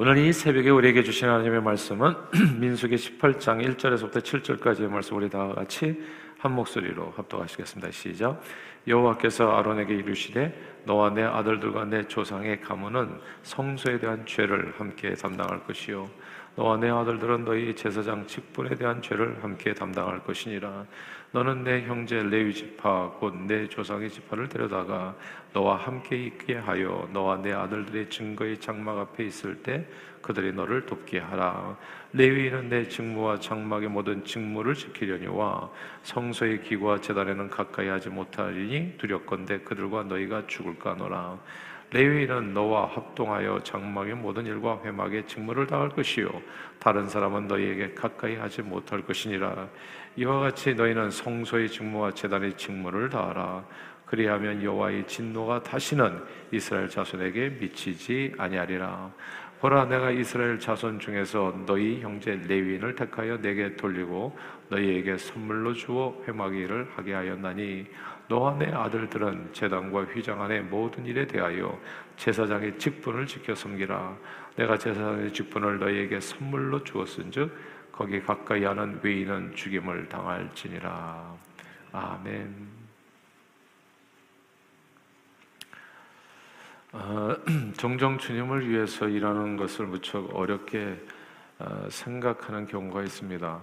오늘 이 새벽에 우리에게 주신 하나님의 말씀은 민수기 18장 1절에서부터 7절까지의 말씀 우리 다 같이 한 목소리로 합독하시겠습니다. 시작. 여호와께서 아론에게 이르시되 너와 내 아들들과 내 조상의 가문은 성소에 대한 죄를 함께 담당할 것이요 너와 내 아들들은 너희 제사장 직분에 대한 죄를 함께 담당할 것이니라 너는 내 형제 레위 지파 곧 내 조상의 지파를 데려다가 너와 함께 있게 하여 너와 내 아들들의 증거의 장막 앞에 있을 때 그들이 너를 돕게 하라. 레위인은 내 직무와 장막의 모든 직무를 지키려니와 성소의 기구와 제단에는 가까이 하지 못하리니 두렵건대 그들과 너희가 죽을까 노라. 레위인은 너와 합동하여 장막의 모든 일과 회막의 직무를 다할 것이요. 다른 사람은 너희에게 가까이 하지 못할 것이니라. 이와 같이 너희는 성소의 직무와 제단의 직무를 다하라. 그리하면 여호와의 진노가 다시는 이스라엘 자손에게 미치지 아니하리라 보라 내가 이스라엘 자손 중에서 너희 형제 레위인을 택하여 내게 돌리고 너희에게 선물로 주어 회막의 일을 하게 하였나니 너와 내 아들들은 제단과 휘장 안의 모든 일에 대하여 제사장의 직분을 지켜 섬기라. 내가 제사장의 직분을 너희에게 선물로 주었은즉 거기 가까이 하는 외인은 죽임을 당할지니라. 아멘. 어, 종종 주님을 위해서 일하는 것을 무척 어렵게 어, 생각하는 경우가 있습니다.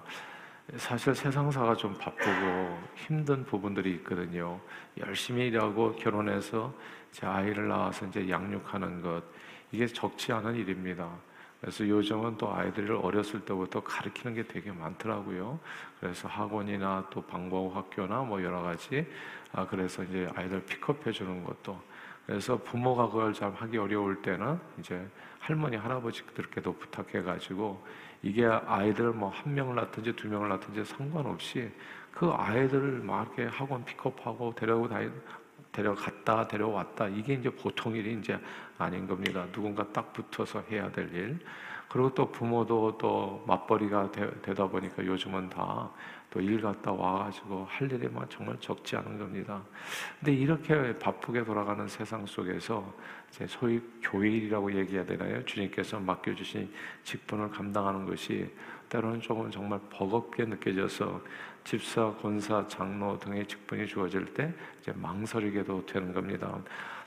사실 세상사가 좀 바쁘고 힘든 부분들이 있거든요. 열심히 일하고 결혼해서 제 아이를 낳아서 이제 양육하는 것 이게 적지 않은 일입니다. 그래서 요즘은 또 아이들을 어렸을 때부터 가르치는 게 되게 많더라고요. 그래서 학원이나 또 방과후 학교나 뭐 여러 가지 아 그래서 이제 아이들 픽업해 주는 것도 그래서 부모가 그걸 잘 하기 어려울 때는 이제 할머니 할아버지들께도 부탁해 가지고 이게 아이들 뭐 한 명을 낳든지 두 명을 낳든지 상관없이 그 아이들을 막 이렇게 학원 픽업하고 데려고 다니 데려갔다 데려왔다 이게 이제 보통 일이 이제 아닌 겁니다. 누군가 딱 붙어서 해야 될 일. 그리고 또 부모도 또 맞벌이가 되, 다 보니까 요즘은 다 또 일 갔다 와가지고 할 일이 막 정말 적지 않은 겁니다. 근데 이렇게 바쁘게 돌아가는 세상 속에서 소위 교회 일이라고 얘기해야 되나요? 주님께서 맡겨주신 직분을 감당하는 것이 때로는 조금 정말 버겁게 느껴져서 집사, 권사, 장로 등의 직분이 주어질 때 이제 망설이게도 되는 겁니다.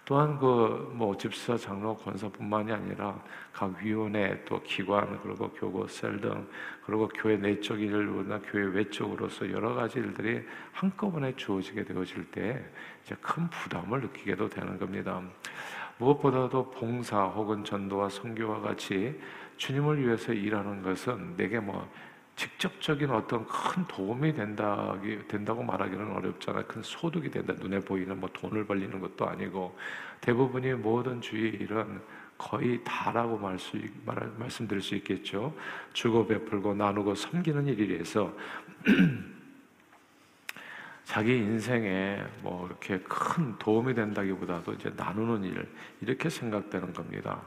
또한 그 뭐 집사, 장로, 권사뿐만이 아니라 각 위원회 또 기관 그리고 교구셀 등 그리고 교회 내적 일이나 교회 외적으로서 여러 가지 일들이 한꺼번에 주어지게 되어질 때 이제 큰 부담을 느끼게도 되는 겁니다. 무엇보다도 봉사 혹은 전도와 선교와 같이 주님을 위해서 일하는 것은 내게 뭐 직접적인 어떤 큰 도움이 된다, 된다고 말하기는 어렵잖아요. 큰 소득이 된다. 눈에 보이는 뭐 돈을 벌리는 것도 아니고 대부분이 모든 주의 일은 거의 다라고 말 수, 말, 말씀드릴 수 있겠죠. 주고 베풀고 나누고 섬기는 일이라서 자기 인생에 뭐 이렇게 큰 도움이 된다기보다도 이제 나누는 일 이렇게 생각되는 겁니다.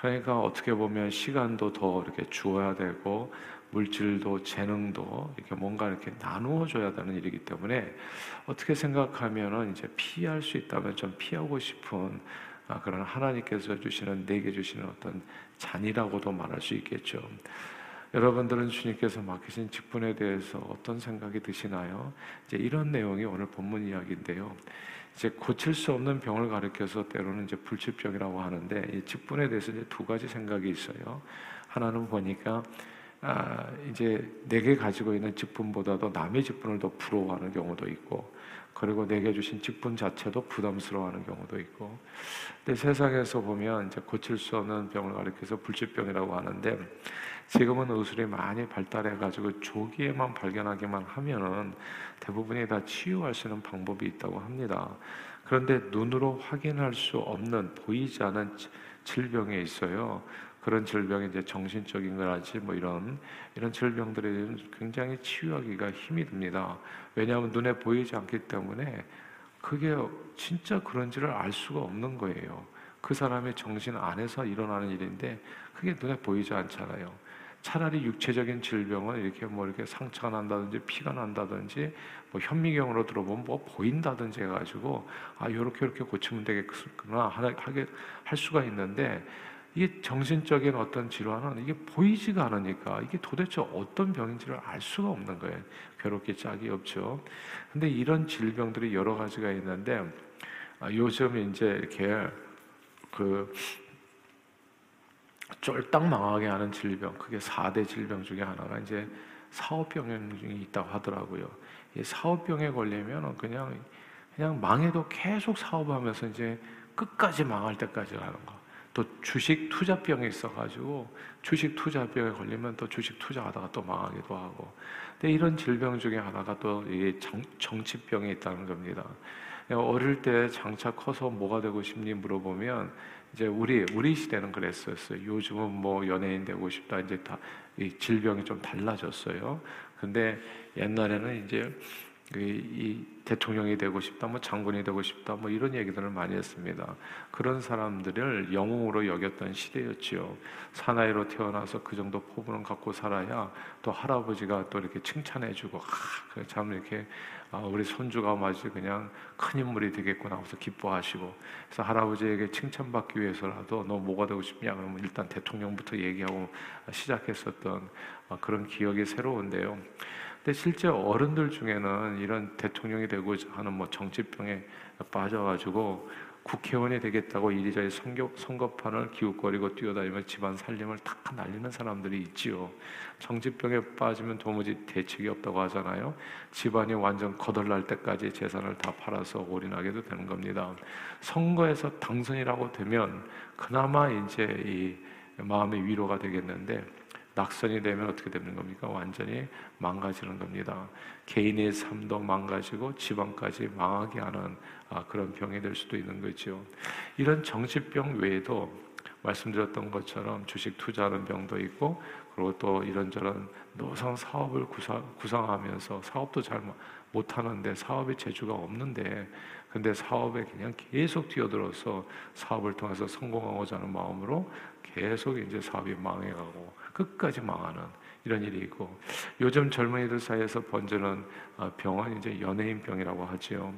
그러니까 어떻게 보면 시간도 더 이렇게 주어야 되고 물질도 재능도 이렇게 뭔가 이렇게 나누어 줘야 되는 일이기 때문에 어떻게 생각하면은 이제 피할 수 있다면 좀 피하고 싶은 아, 그런 하나님께서 주시는 내게 주시는 어떤 잔이라고도 말할 수 있겠죠. 여러분들은 주님께서 맡기신 직분에 대해서 어떤 생각이 드시나요? 이제 이런 내용이 오늘 본문 이야기인데요. 이제 고칠 수 없는 병을 가리켜서 때로는 이제 불치병이라고 하는데 이 직분에 대해서 이제 두 가지 생각이 있어요. 하나는 보니까 아, 이제 내게 가지고 있는 직분보다도 남의 직분을 더 부러워하는 경우도 있고, 그리고 내게 주신 직분 자체도 부담스러워하는 경우도 있고. 근데 세상에서 보면 이제 고칠 수 없는 병을 가리켜서 불치병이라고 하는데, 지금은 의술이 많이 발달해 가지고 조기에만 발견하기만 하면은 대부분이 다 치유할 수 있는 방법이 있다고 합니다. 그런데 눈으로 확인할 수 없는 보이지 않은 질병에 있어요. 그런 질병이 이제 정신적인 거라지 뭐 이런 이런 질병들에 굉장히 치유하기가 힘이 듭니다. 왜냐하면 눈에 보이지 않기 때문에 그게 진짜 그런지를 알 수가 없는 거예요. 그 사람의 정신 안에서 일어나는 일인데 그게 눈에 보이지 않잖아요. 차라리 육체적인 질병은 이렇게 뭐 이렇게 상처가 난다든지 피가 난다든지 뭐 현미경으로 들어보면 뭐 보인다든지 해가지고 아 요렇게 이렇게 고치면 되겠구나 하게 할 수가 있는데 이게 정신적인 어떤 질환은 이게 보이지가 않으니까 이게 도대체 어떤 병인지를 알 수가 없는 거예요. 괴롭게 짝이 없죠. 근데 이런 질병들이 여러 가지가 있는데 아, 요즘 이제 이렇게 그 쫄딱 망하게 하는 질병, 그게 4대 질병 중에 하나가 이제 사업병이 있다고 하더라고요. 이 사업병에 걸리면 그냥 그냥 망해도 계속 사업하면서 이제 끝까지 망할 때까지 가는 거. 또 주식 투자병이 있어가지고 주식 투자병에 걸리면 또 주식 투자하다가 또 망하기도 하고. 근데 이런 질병 중에 하나가 또 정, 정치병이 있다는 겁니다. 어릴 때 장차 커서 뭐가 되고 싶니 물어보면 이제 우리 우리 시대는 그랬었어요. 요즘은 뭐 연예인 되고 싶다 이제 다 이 질병이 좀 달라졌어요. 근데 옛날에는 이제 이 대통령이 되고 싶다, 뭐 장군이 되고 싶다, 뭐 이런 얘기들을 많이 했습니다. 그런 사람들을 영웅으로 여겼던 시대였지요. 사나이로 태어나서 그 정도 포부는 갖고 살아야 또 할아버지가 또 이렇게 칭찬해주고, 아, 참 이렇게 아, 우리 손주가 마치 그냥 큰 인물이 되겠구나 하면서 기뻐하시고, 그래서 할아버지에게 칭찬받기 위해서라도 너 뭐가 되고 싶냐 그러면 일단 대통령부터 얘기하고 시작했었던 아, 그런 기억이 새로운데요. 근데 실제 어른들 중에는 이런 대통령이 되고자 하는 뭐 정치병에 빠져가지고 국회의원이 되겠다고 이리저리 선거, 선거판을 기웃거리고 뛰어다니며 집안 살림을 탁 날리는 사람들이 있지요. 정치병에 빠지면 도무지 대책이 없다고 하잖아요. 집안이 완전 거덜날 때까지 재산을 다 팔아서 올인하게도 되는 겁니다. 선거에서 당선이라고 되면 그나마 이제 이 마음의 위로가 되겠는데 낙선이 되면 어떻게 되는 겁니까? 완전히 망가지는 겁니다. 개인의 삶도 망가지고 지방까지 망하게 하는 아, 그런 병이 될 수도 있는 거죠. 이런 정신병 외에도 말씀드렸던 것처럼 주식 투자하는 병도 있고 그리고 또 이런저런 노상 사업을 구상, 구상하면서 사업도 잘 못하는데 사업의 재주가 없는데 근데 사업에 그냥 계속 뛰어들어서 사업을 통해서 성공하고자 하는 마음으로 계속 이제 사업이 망해가고 끝까지 망하는 이런 일이 있고 요즘 젊은이들 사이에서 번지는 어, 병은 이제 연예인병이라고 하지요.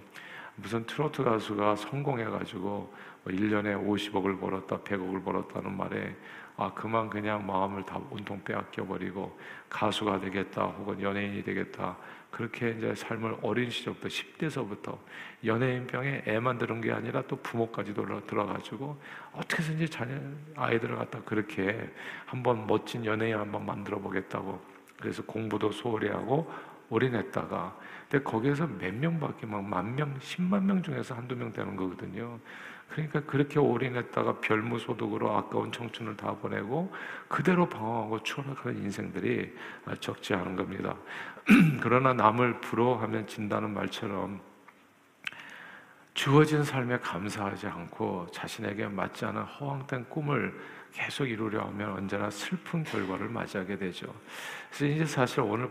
무슨 트로트 가수가 성공해가지고 1년에 뭐 50억을 벌었다, 100억을 벌었다는 말에 아 그만 그냥 마음을 다 온통 빼앗겨 버리고 가수가 되겠다 혹은 연예인이 되겠다. 그렇게 이제 삶을 어린 시절부터 10대서부터 연예인병에 애만 들은 게 아니라 또 부모까지도 들어가지고 어떻게 해서든지 자녀 아이들을 갖다 그렇게 한번 멋진 연예인 한번 만들어 보겠다고 그래서 공부도 소홀히 하고 올인했다가 근데 거기에서 몇 명밖에 막 만 명, 십만 명 중에서 한두 명 되는 거거든요. 그러니까 그렇게 올인했다가 별무 소득으로 아까운 청춘을 다 보내고 그대로 방황하고 추락하는 인생들이 적지 않은 겁니다. 그러나 남을 부러워하면 진다는 말처럼 주어진 삶에 감사하지 않고 자신에게 맞지 않은 허황된 꿈을 계속 이루려 하면 언제나 슬픈 결과를 맞이하게 되죠. 그래서 이제 사실 오늘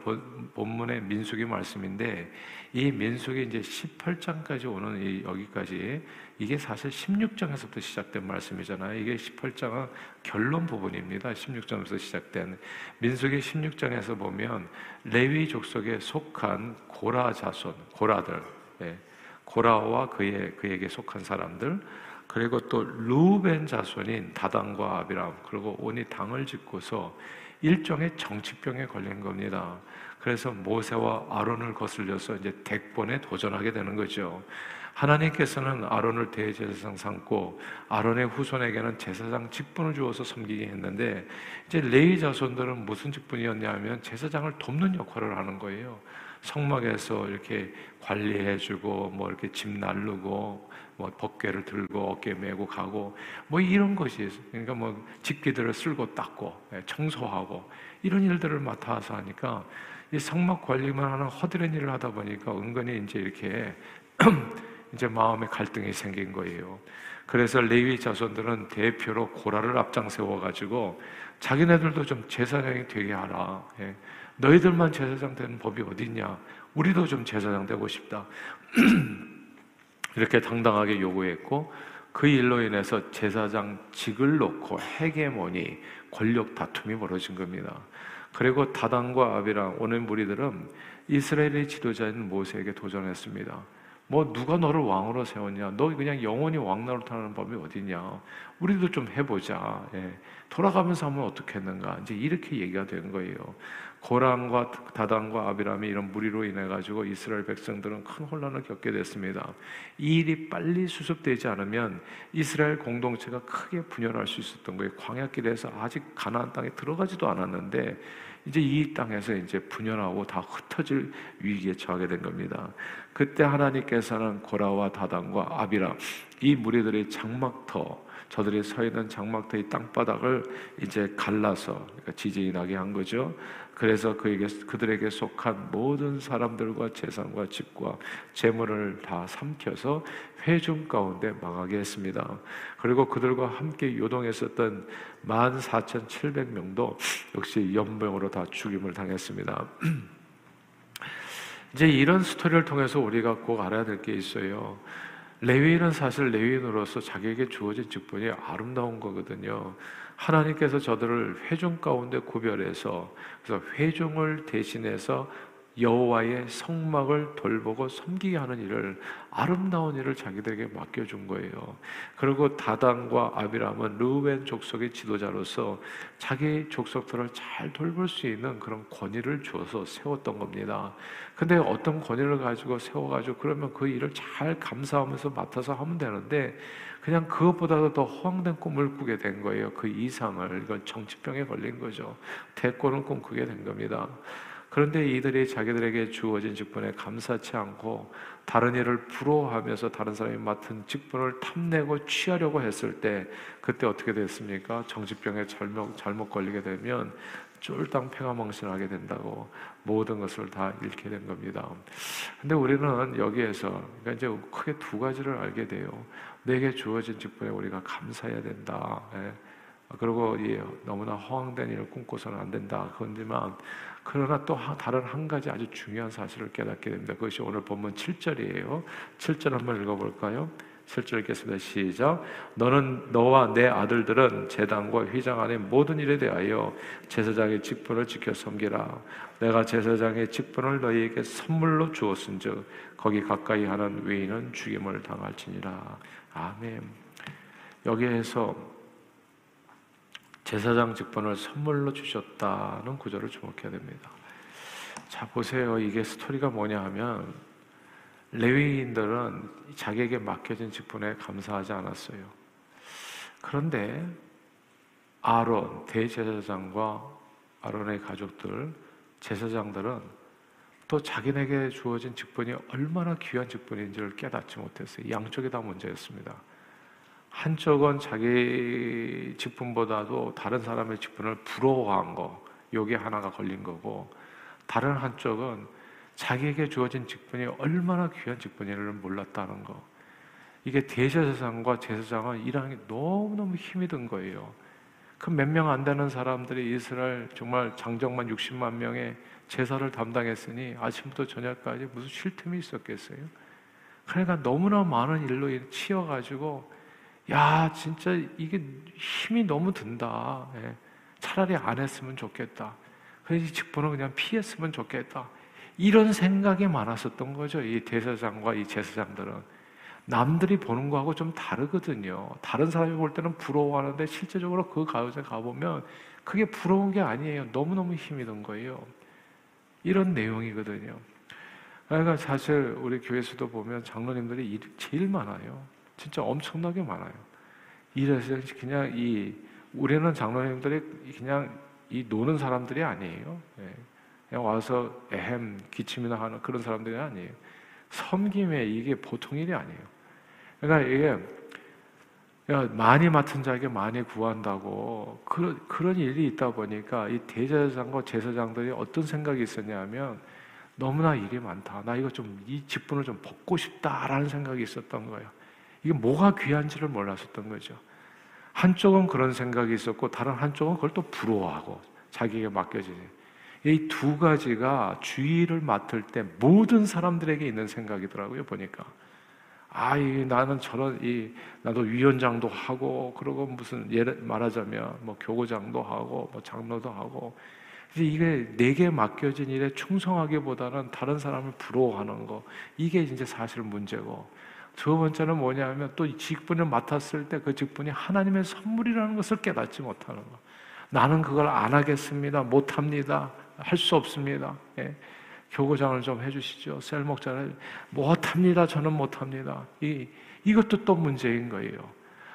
본문의 민수기 말씀인데 이 민수기 이제 18장까지 오는 이 여기까지 이게 사실 16장에서부터 시작된 말씀이잖아요. 이게 18장은 결론 부분입니다. 16장에서 시작된 민수기 16장에서 보면 레위 족속에 속한 고라 자손, 고라들, 네. 고라와 그의 그에게 속한 사람들 그리고 또 루벤 자손인 다단과 아비람 그리고 온이 당을 짓고서 일종의 정치병에 걸린 겁니다. 그래서 모세와 아론을 거슬려서 이제 덱번에 도전하게 되는 거죠. 하나님께서는 아론을 대제사장 삼고 아론의 후손에게는 제사장 직분을 주어서 섬기게 했는데 이제 레이 자손들은 무슨 직분이었냐면 제사장을 돕는 역할을 하는 거예요. 성막에서 이렇게 관리해주고 뭐 이렇게 짐 날르고 뭐 법궤를 들고 어깨 메고 가고 뭐 이런 것이 그러니까 뭐 집기들을 쓸고 닦고 예, 청소하고 이런 일들을 맡아서 하니까 이 성막 관리만 하는 허드렛 일을 하다 보니까 은근히 이제 이렇게 이제 마음의 갈등이 생긴 거예요. 그래서 레위 자손들은 대표로 고라를 앞장 세워 가지고 자기네들도 좀 제사장이 되게 하라. 예. 너희들만 제사장 되는 법이 어딨냐? 우리도 좀 제사장 되고 싶다. 이렇게 당당하게 요구했고 그 일로 인해서 제사장직을 놓고 헤게모니 권력 다툼이 벌어진 겁니다. 그리고 다단과 아비랑 오는 무리들은 이스라엘의 지도자인 모세에게 도전했습니다. 뭐 누가 너를 왕으로 세웠냐? 너 그냥 영원히 왕 노릇하는 법이 어디냐? 우리도 좀 해보자. 예. 돌아가면서 하면 어떻겠는가. 이제 이렇게 얘기가 된 거예요. 고랑과 다단과 아비람이 이런 무리로 인해 가지고 이스라엘 백성들은 큰 혼란을 겪게 됐습니다. 이 일이 빨리 수습되지 않으면 이스라엘 공동체가 크게 분열할 수 있었던 거예요. 광야길에서 아직 가나안 땅에 들어가지도 않았는데 이제 이 땅에서 이제 분열하고 다 흩어질 위기에 처하게 된 겁니다. 그때 하나님께서는 고라와 다단과 아비람 이 무리들의 장막터 저들이 서 있는 장막터의 땅바닥을 이제 갈라서 그러니까 지진이 나게 한 거죠. 그래서 그에게 그들에게 속한 모든 사람들과 재산과 집과 재물을 다 삼켜서 회중 가운데 망하게 했습니다. 그리고 그들과 함께 요동했었던 14,700명도 역시 연병으로 다 죽임을 당했습니다. 이제 이런 스토리를 통해서 우리가 꼭 알아야 될 게 있어요. 레위인은 사실 레위인으로서 자기에게 주어진 직분이 아름다운 거거든요. 하나님께서 저들을 회중 가운데 구별해서 그래서 회중을 대신해서 여호와의 성막을 돌보고 섬기게 하는 일을 아름다운 일을 자기들에게 맡겨준 거예요. 그리고 다단과 아비람은 르우벤 족속의 지도자로서 자기 족속들을 잘 돌볼 수 있는 그런 권위를 줘서 세웠던 겁니다. 근데 어떤 권위를 가지고 세워가지고 그러면 그 일을 잘 감사하면서 맡아서 하면 되는데 그냥 그것보다도 더 허황된 꿈을 꾸게 된 거예요. 그 이상을 이건 정치병에 걸린 거죠. 대권을 꿈꾸게 된 겁니다. 그런데 이들이 자기들에게 주어진 직분에 감사치 않고 다른 일을 부러워하면서 다른 사람이 맡은 직분을 탐내고 취하려고 했을 때 그때 어떻게 됐습니까? 정치병에 잘못, 잘못 걸리게 되면 쫄딱 폐가망신하게 된다고 모든 것을 다 잃게 된 겁니다. 근데 우리는 여기에서 그러니까 이제 크게 두 가지를 알게 돼요. 내게 주어진 직분에 우리가 감사해야 된다. 예. 그리고 예, 너무나 허황된 일을 꿈꿔서는 안 된다. 그런데만 그러나 또 다른 한 가지 아주 중요한 사실을 깨닫게 됩니다. 그것이 오늘 본문 7절이에요. 7절 한번 읽어볼까요? 7절 읽겠습니다. 시작. 너는 너와 내 아들들은 제단과 휘장 안의 모든 일에 대하여 제사장의 직분을 지켜 섬기라. 내가 제사장의 직분을 너희에게 선물로 주었은즉 거기 가까이 하는 외인은 죽임을 당할지니라. 아멘. 여기에서 제사장 직분을 선물로 주셨다는 구절을 주목해야 됩니다. 자, 보세요. 이게 스토리가 뭐냐 하면, 레위인들은 자기에게 맡겨진 직분에 감사하지 않았어요. 그런데 아론, 대제사장과 아론의 가족들, 제사장들은 또 자기네게 주어진 직분이 얼마나 귀한 직분인지를 깨닫지 못했어요. 양쪽에 다 문제였습니다. 한쪽은 자기 직분보다도 다른 사람의 직분을 부러워한 거, 요게 하나가 걸린 거고, 다른 한쪽은 자기에게 주어진 직분이 얼마나 귀한 직분인지를 몰랐다는 거. 이게 대제사장과 제사장은 일하는 게 너무너무 힘이 든 거예요. 그 몇 명 안 되는 사람들이 이스라엘 정말 장정만 60만 명의 제사를 담당했으니 아침부터 저녁까지 무슨 쉴 틈이 있었겠어요? 그러니까 너무나 많은 일로 치여가지고 야, 진짜 이게 힘이 너무 든다. 예. 차라리 안 했으면 좋겠다. 그래서 이 직분은 그냥 피했으면 좋겠다. 이런 생각이 많았었던 거죠. 이 대사장과 이 제사장들은. 남들이 보는 거하고 좀 다르거든요. 다른 사람이 볼 때는 부러워하는데 실제적으로 그 가운데 가보면 그게 부러운 게 아니에요. 너무너무 힘이 든 거예요. 이런 내용이거든요. 그러니까 사실 우리 교회에서도 보면 장로님들이 일이 제일 많아요. 진짜 엄청나게 많아요. 이래서 그냥 이 우리는 장로님들이 그냥 이 노는 사람들이 아니에요. 예. 그냥 와서 에헴 기침이나 하는 그런 사람들이 아니에요. 섬김에 이게 보통 일이 아니에요. 그러니까 이게 많이 맡은 자에게 많이 구한다고 그런 그런 일이 있다 보니까 이 대제사장과 제사장들이 어떤 생각이 있었냐면 너무나 일이 많다. 나 이거 좀 이 직분을 좀 벗고 싶다라는 생각이 있었던 거예요. 이게 뭐가 귀한지를 몰랐었던 거죠. 한쪽은 그런 생각이 있었고 다른 한쪽은 그걸 또 부러워하고 자기에게 맡겨지는 이 두 가지가 주의를 맡을 때 모든 사람들에게 있는 생각이더라고요 보니까 아, 이 나는 저런 이 나도 위원장도 하고 그러고 무슨 예를 말하자면 뭐 교구장도 하고 뭐 장로도 하고 이게 내게 맡겨진 일에 충성하기보다는 다른 사람을 부러워하는 거 이게 이제 사실 문제고 두 번째는 뭐냐면 또 직분을 맡았을 때 그 직분이 하나님의 선물이라는 것을 깨닫지 못하는 거. 나는 그걸 안 하겠습니다. 못 합니다. 할 수 없습니다. 예. 교구장을 좀 해주시죠. 셀 목자를 못 합니다. 저는 못 합니다. 이 이것도 또 문제인 거예요.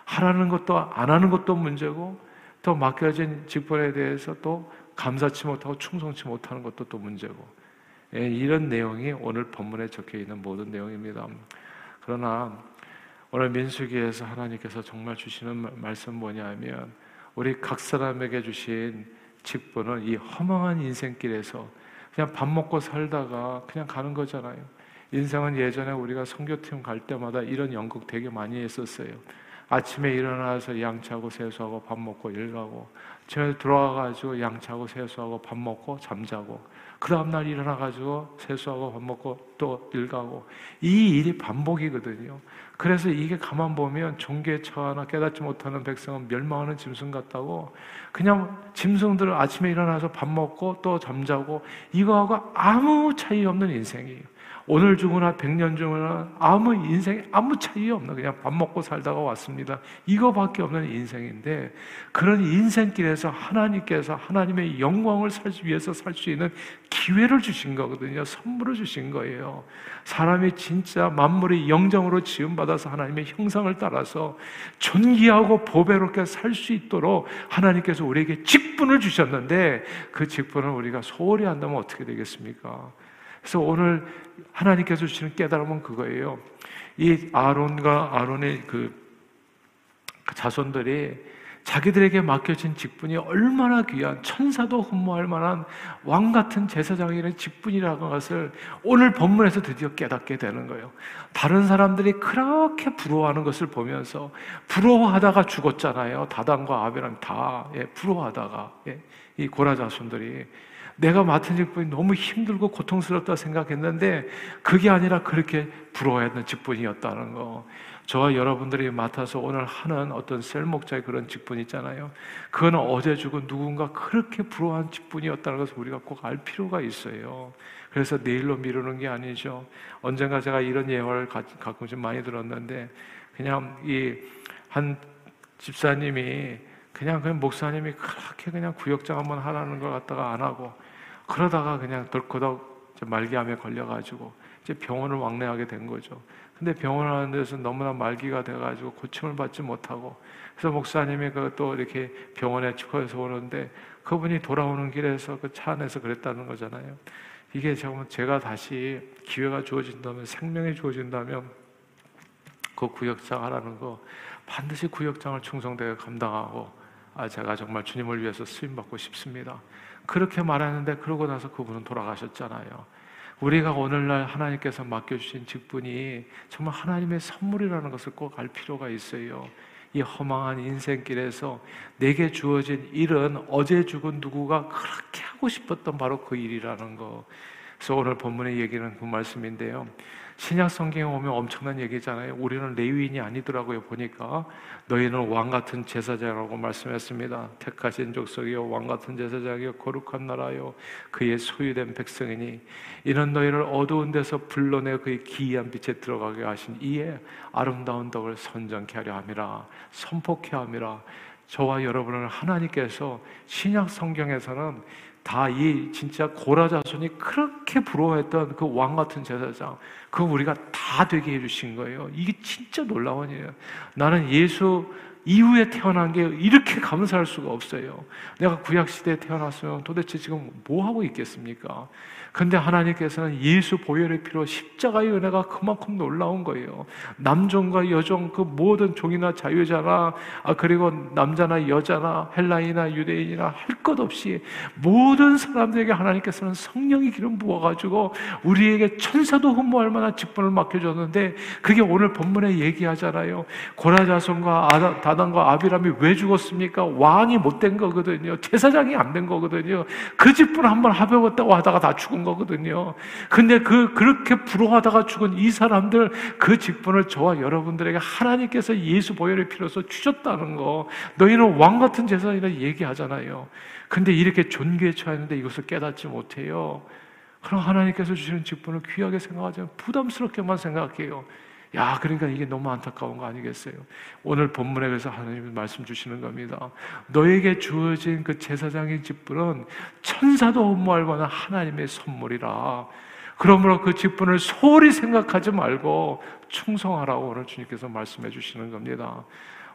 하라는 것도 안 하는 것도 문제고 또 맡겨진 직분에 대해서 또 감사치 못하고 충성치 못하는 것도 또 문제고 예, 이런 내용이 오늘 본문에 적혀 있는 모든 내용입니다. 그러나 오늘 민수기에서 하나님께서 정말 주시는 말씀 뭐냐면 우리 각 사람에게 주신 직분은 이 허망한 인생길에서 그냥 밥 먹고 살다가 그냥 가는 거잖아요. 인생은 예전에 우리가 선교팀 갈 때마다 이런 연극 되게 많이 했었어요. 아침에 일어나서 양치하고 세수하고 밥 먹고 일 가고 저녁에 들어와가지고 양치하고 세수하고 밥 먹고 잠자고 그 다음날 일어나가지고 세수하고 밥 먹고 또 일 가고 이 일이 반복이거든요. 그래서 이게 가만 보면 종교에 처하나 깨닫지 못하는 백성은 멸망하는 짐승 같다고 그냥 짐승들은 아침에 일어나서 밥 먹고 또 잠자고 이거하고 아무 차이 없는 인생이에요. 오늘 죽으나 백년 죽으나 아무 인생에 아무 차이 없는 그냥 밥 먹고 살다가 왔습니다. 이거밖에 없는 인생인데 그런 인생길에서 하나님께서 하나님의 영광을 살기 위해서 살 수 있는 기회를 주신 거거든요. 선물을 주신 거예요. 사람이 진짜 만물의 영정으로 지음 받아서 하나님의 형상을 따라서 존귀하고 보배롭게 살 수 있도록 하나님께서 우리에게 직분을 주셨는데 그 직분을 우리가 소홀히 한다면 어떻게 되겠습니까? 그래서 오늘 하나님께서 주시는 깨달음은 그거예요. 이 아론과 아론의 그 자손들이 자기들에게 맡겨진 직분이 얼마나 귀한 천사도 흠모할 만한 왕 같은 제사장의 직분이라는 것을 오늘 본문에서 드디어 깨닫게 되는 거예요. 다른 사람들이 그렇게 부러워하는 것을 보면서 부러워하다가 죽었잖아요. 다단과 아벨은 다 예, 부러워하다가 예, 이 고라 자손들이 내가 맡은 직분이 너무 힘들고 고통스럽다 생각했는데 그게 아니라 그렇게 부러워했던 직분이었다는 거. 저와 여러분들이 맡아서 오늘 하는 어떤 셀 목자의 그런 직분 있잖아요. 그건 어제 죽은 누군가 그렇게 부러워한 직분이었다는 것을 우리가 꼭 알 필요가 있어요. 그래서 내일로 미루는 게 아니죠. 언젠가 제가 이런 예화를 가끔 좀 많이 들었는데 그냥 이 한 집사님이 그냥 그 목사님이 그렇게 그냥 구역장 한번 하라는 걸 갖다가 안 하고 그러다가 그냥 덜커덕 말기암에 걸려가지고 이제 병원을 왕래하게 된 거죠. 근데 병원을 하는 데서 너무나 말기가 돼가지고 고침을 받지 못하고 그래서 목사님이 그 또 이렇게 병원에 축하해서 오는데 그분이 돌아오는 길에서 그 차 안에서 그랬다는 거잖아요. 이게 제가 다시 기회가 주어진다면 생명이 주어진다면 그 구역장 하라는 거 반드시 구역장을 충성되게 감당하고 아 제가 정말 주님을 위해서 쓰임 받고 싶습니다. 그렇게 말하는데 그러고 나서 그분은 돌아가셨잖아요. 우리가 오늘날 하나님께서 맡겨주신 직분이 정말 하나님의 선물이라는 것을 꼭 알 필요가 있어요. 이 허망한 인생길에서 내게 주어진 일은 어제 죽은 누구가 그렇게 하고 싶었던 바로 그 일이라는 거. 그래서 오늘 본문의 얘기는 그 말씀인데요. 신약 성경에 오면 엄청난 얘기잖아요. 우리는 레위인이 아니더라고요. 보니까 너희는 왕 같은 제사장이라고 말씀했습니다. 택하신 족속이요 왕 같은 제사장이요 거룩한 나라요 그의 소유된 백성이니 이는 너희를 어두운 데서 불러내 그의 기이한 빛에 들어가게 하신 이에 아름다운 덕을 선정케 하려 함이라 선포케 함이라 저와 여러분을 하나님께서 신약 성경에서는 다 이 진짜 고라 자손이 그렇게 부러워했던 그 왕 같은 제사장, 그 우리가 다 되게 해주신 거예요. 이게 진짜 놀라운 일이에요. 나는 예수 이후에 태어난 게 이렇게 감사할 수가 없어요. 내가 구약 시대에 태어났으면 도대체 지금 뭐 하고 있겠습니까? 근데 하나님께서는 예수 보혈의 피로 십자가의 은혜가 그만큼 놀라운 거예요. 남종과 여종 그 모든 종이나 자유자나 아 그리고 남자나 여자나 헬라인이나 유대인이나 할 것 없이 모든 사람들에게 하나님께서는 성령의 기름 부어 가지고 우리에게 천사도 흠모할 만한 직분을 맡겨 줬는데 그게 오늘 본문에 얘기하잖아요. 고라자손과 다 단과 아비람이 왜 죽었습니까? 왕이 못 된 거거든요. 제사장이 안 된 거거든요. 그 직분 한번 합해봤다고 하다가 다 죽은 거거든요. 근데 그, 그렇게 부러워하다가 죽은 이 사람들 그 직분을 저와 여러분들에게 하나님께서 예수 보혈의 피로서 주셨다는 거. 너희는 왕 같은 제사이라 얘기하잖아요. 근데 이렇게 존귀에 처했는데 이것을 깨닫지 못해요. 그럼 하나님께서 주시는 직분을 귀하게 생각하지 부담스럽게만 생각해요. 야, 그러니까 이게 너무 안타까운 거 아니겠어요? 오늘 본문에 그래서 하나님이 말씀 주시는 겁니다. 너에게 주어진 그 제사장의 직분은 천사도 업무할 만한 하나님의 선물이라. 그러므로 그 직분을 소홀히 생각하지 말고 충성하라고 오늘 주님께서 말씀해 주시는 겁니다.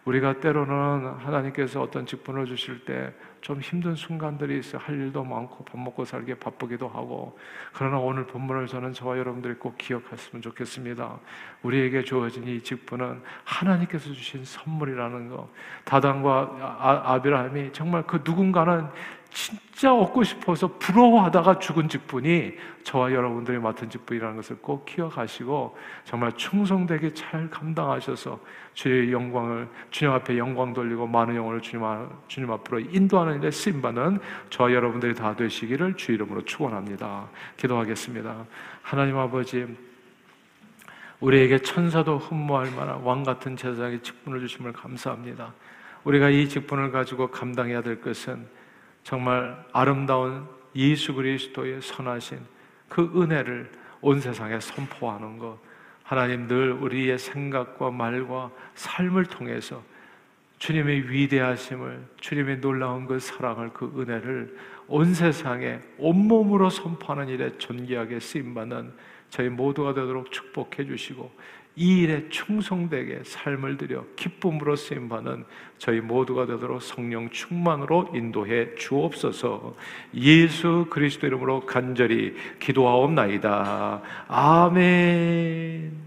우리가 때로는 하나님께서 어떤 직분을 주실 때 좀 힘든 순간들이 있어요. 할 일도 많고 밥 먹고 살기 바쁘기도 하고. 그러나 오늘 본문을 저는 저와 여러분들이 꼭 기억했으면 좋겠습니다. 우리에게 주어진 이 직분은 하나님께서 주신 선물이라는 거. 다단과 아, 아비라함이 정말 그 누군가는 진짜 얻고 싶어서 부러워하다가 죽은 직분이 저와 여러분들이 맡은 직분이라는 것을 꼭 기억하시고 정말 충성되게 잘 감당하셔서 주의 영광을 주님 앞에 영광 돌리고 많은 영혼을 주님, 주님 앞으로 인도하는 일에 쓰임 받는 저와 여러분들이 다 되시기를 주 이름으로 축원합니다. 기도하겠습니다. 하나님 아버지 우리에게 천사도 흠모할 만한 왕 같은 제사장의 직분을 주심을 감사합니다. 우리가 이 직분을 가지고 감당해야 될 것은 정말 아름다운 예수 그리스도의 선하신 그 은혜를 온 세상에 선포하는 것. 하나님 늘 우리의 생각과 말과 삶을 통해서 주님의 위대하심을, 주님의 놀라운 그 사랑을, 그 은혜를 온 세상에 온몸으로 선포하는 일에 존귀하게 쓰임받는 저희 모두가 되도록 축복해 주시고 이 일에 충성되게 삶을 들여 기쁨으로 쓰임 받는 저희 모두가 되도록 성령 충만으로 인도해 주옵소서. 예수 그리스도 이름으로 간절히 기도하옵나이다. 아멘.